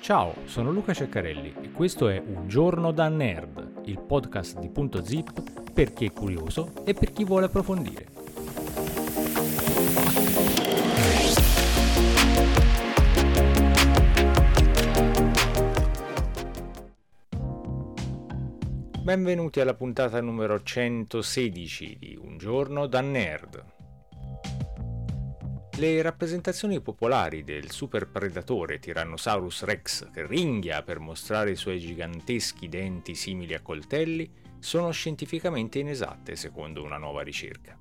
Ciao, sono Luca Ceccarelli e questo è Un giorno da nerd, il podcast di Punto Zip per chi è curioso e per chi vuole approfondire. Benvenuti alla puntata numero 116 di Un giorno da nerd. Le rappresentazioni popolari del super predatore Tyrannosaurus rex che ringhia per mostrare i suoi giganteschi denti simili a coltelli sono scientificamente inesatte secondo una nuova ricerca.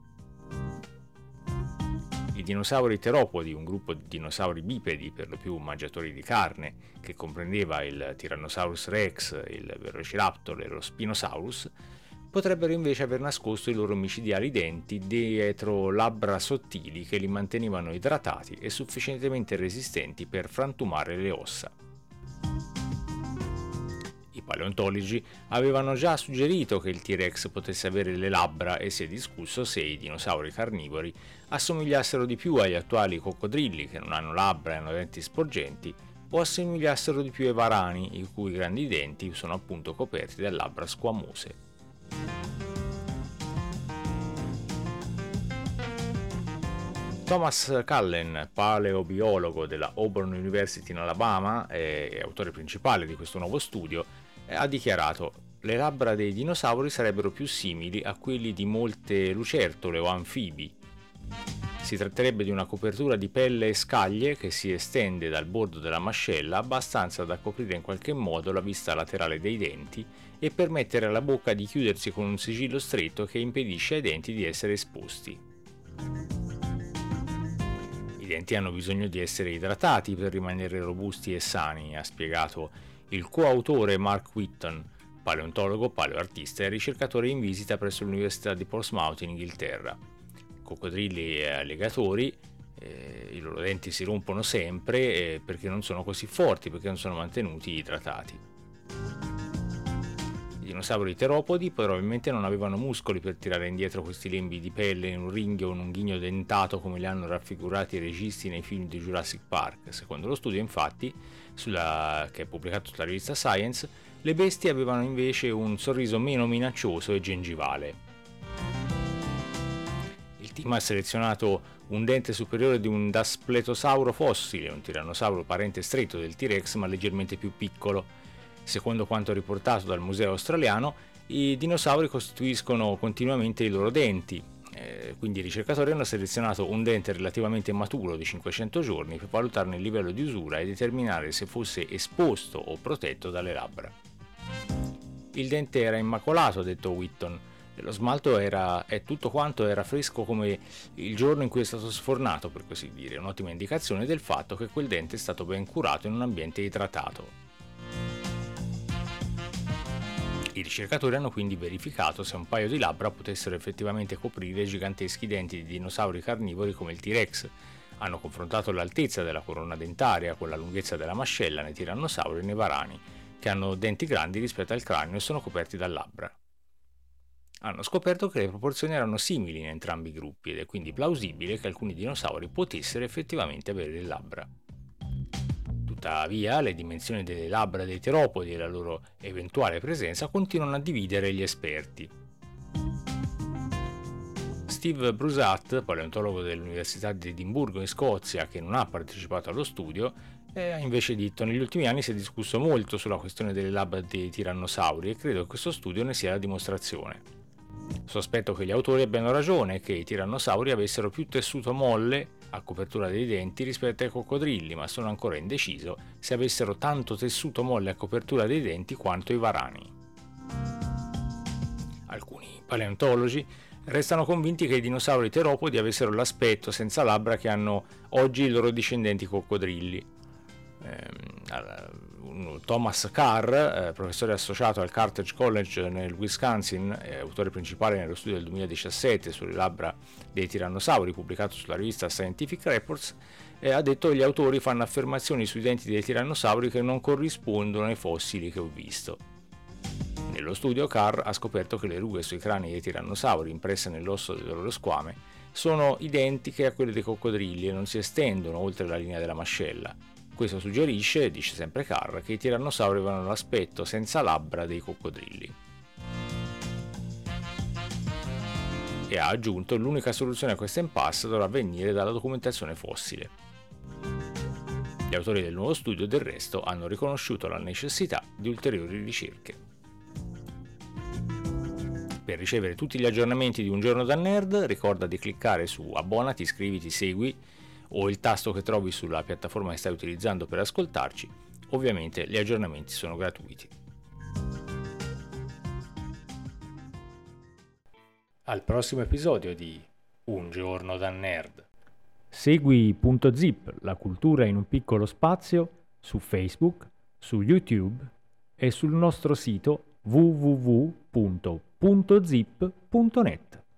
I dinosauri teropodi, un gruppo di dinosauri bipedi, per lo più mangiatori di carne, che comprendeva il Tyrannosaurus rex, il Velociraptor e lo Spinosaurus, potrebbero invece aver nascosto i loro micidiali denti dietro labbra sottili che li mantenevano idratati e sufficientemente resistenti per frantumare le ossa. I paleontologi avevano già suggerito che il T-Rex potesse avere le labbra e si è discusso se i dinosauri carnivori assomigliassero di più agli attuali coccodrilli che non hanno labbra e hanno denti sporgenti o assomigliassero di più ai varani i cui grandi denti sono appunto coperti da labbra squamose. Thomas Cullen, paleobiologo della Auburn University in Alabama e autore principale di questo nuovo studio, ha dichiarato le labbra dei dinosauri sarebbero più simili a quelli di molte lucertole o anfibi. Si tratterebbe di una copertura di pelle e scaglie che si estende dal bordo della mascella abbastanza da coprire in qualche modo la vista laterale dei denti e permettere alla bocca di chiudersi con un sigillo stretto che impedisce ai denti di essere esposti. I denti hanno bisogno di essere idratati per rimanere robusti e sani, ha spiegato il coautore Mark Whitton, paleontologo, paleoartista e ricercatore in visita presso l'Università di Portsmouth in Inghilterra. Coccodrilli e alligatori, eh, i loro denti si rompono sempre eh, perché non sono così forti, perché non sono mantenuti idratati dinosauri teropodi probabilmente non avevano muscoli per tirare indietro questi lembi di pelle in un ringhio o un unghigno dentato come li hanno raffigurati i registi nei film di Jurassic Park. Secondo lo studio, infatti, sulla, che è pubblicato sulla rivista Science, le bestie avevano invece un sorriso meno minaccioso e gengivale. Il team ha selezionato un dente superiore di un Daspletosauro fossile, un tirannosauro parente stretto del T-Rex ma leggermente più piccolo, Secondo quanto riportato dal museo australiano, i dinosauri costituiscono continuamente i loro denti, eh, quindi i ricercatori hanno selezionato un dente relativamente maturo di 500 giorni per valutarne il livello di usura e determinare se fosse esposto o protetto dalle labbra. Il dente era immacolato, ha detto Whitton, lo smalto era, e tutto quanto era fresco come il giorno in cui è stato sfornato, per così dire, un'ottima indicazione del fatto che quel dente è stato ben curato in un ambiente idratato. I ricercatori hanno quindi verificato se un paio di labbra potessero effettivamente coprire giganteschi denti di dinosauri carnivori come il T-Rex. Hanno confrontato l'altezza della corona dentaria con la lunghezza della mascella nei tirannosauri e nei varani, che hanno denti grandi rispetto al cranio e sono coperti da labbra. Hanno scoperto che le proporzioni erano simili in entrambi i gruppi ed è quindi plausibile che alcuni dinosauri potessero effettivamente avere le labbra. Tuttavia, le dimensioni delle labbra dei teropodi e la loro eventuale presenza continuano a dividere gli esperti. Steve Brusat, paleontologo dell'Università di Edimburgo in Scozia, che non ha partecipato allo studio, ha invece detto negli ultimi anni si è discusso molto sulla questione delle labbra dei tirannosauri e credo che questo studio ne sia la dimostrazione. Sospetto che gli autori abbiano ragione che i tirannosauri avessero più tessuto molle a copertura dei denti rispetto ai coccodrilli, ma sono ancora indeciso se avessero tanto tessuto molle a copertura dei denti quanto i varani. Alcuni paleontologi restano convinti che i dinosauri teropodi avessero l'aspetto senza labbra che hanno oggi i loro discendenti coccodrilli. Ehm, Thomas Carr, eh, professore associato al Carthage College nel Wisconsin e autore principale nello studio del 2017 sulle labbra dei tirannosauri pubblicato sulla rivista Scientific Reports, eh, ha detto che gli autori fanno affermazioni sui denti dei tirannosauri che non corrispondono ai fossili che ho visto. Nello studio Carr ha scoperto che le rughe sui crani dei tirannosauri impresse nell'osso delle loro squame sono identiche a quelle dei coccodrilli e non si estendono oltre la linea della mascella. Questo suggerisce, dice sempre Carr, che i tirannosauri avevano l'aspetto senza labbra dei coccodrilli. E ha aggiunto l'unica soluzione a questo impasse dovrà venire dalla documentazione fossile. Gli autori del nuovo studio del resto hanno riconosciuto la necessità di ulteriori ricerche. Per ricevere tutti gli aggiornamenti di Un giorno da nerd ricorda di cliccare su abbonati, iscriviti, segui o il tasto che trovi sulla piattaforma che stai utilizzando per ascoltarci. Ovviamente gli aggiornamenti sono gratuiti. Al prossimo episodio di Un giorno da nerd. Segui Punto Zip, la cultura in un piccolo spazio, su Facebook, su YouTube e sul nostro sito www.puntozip.net.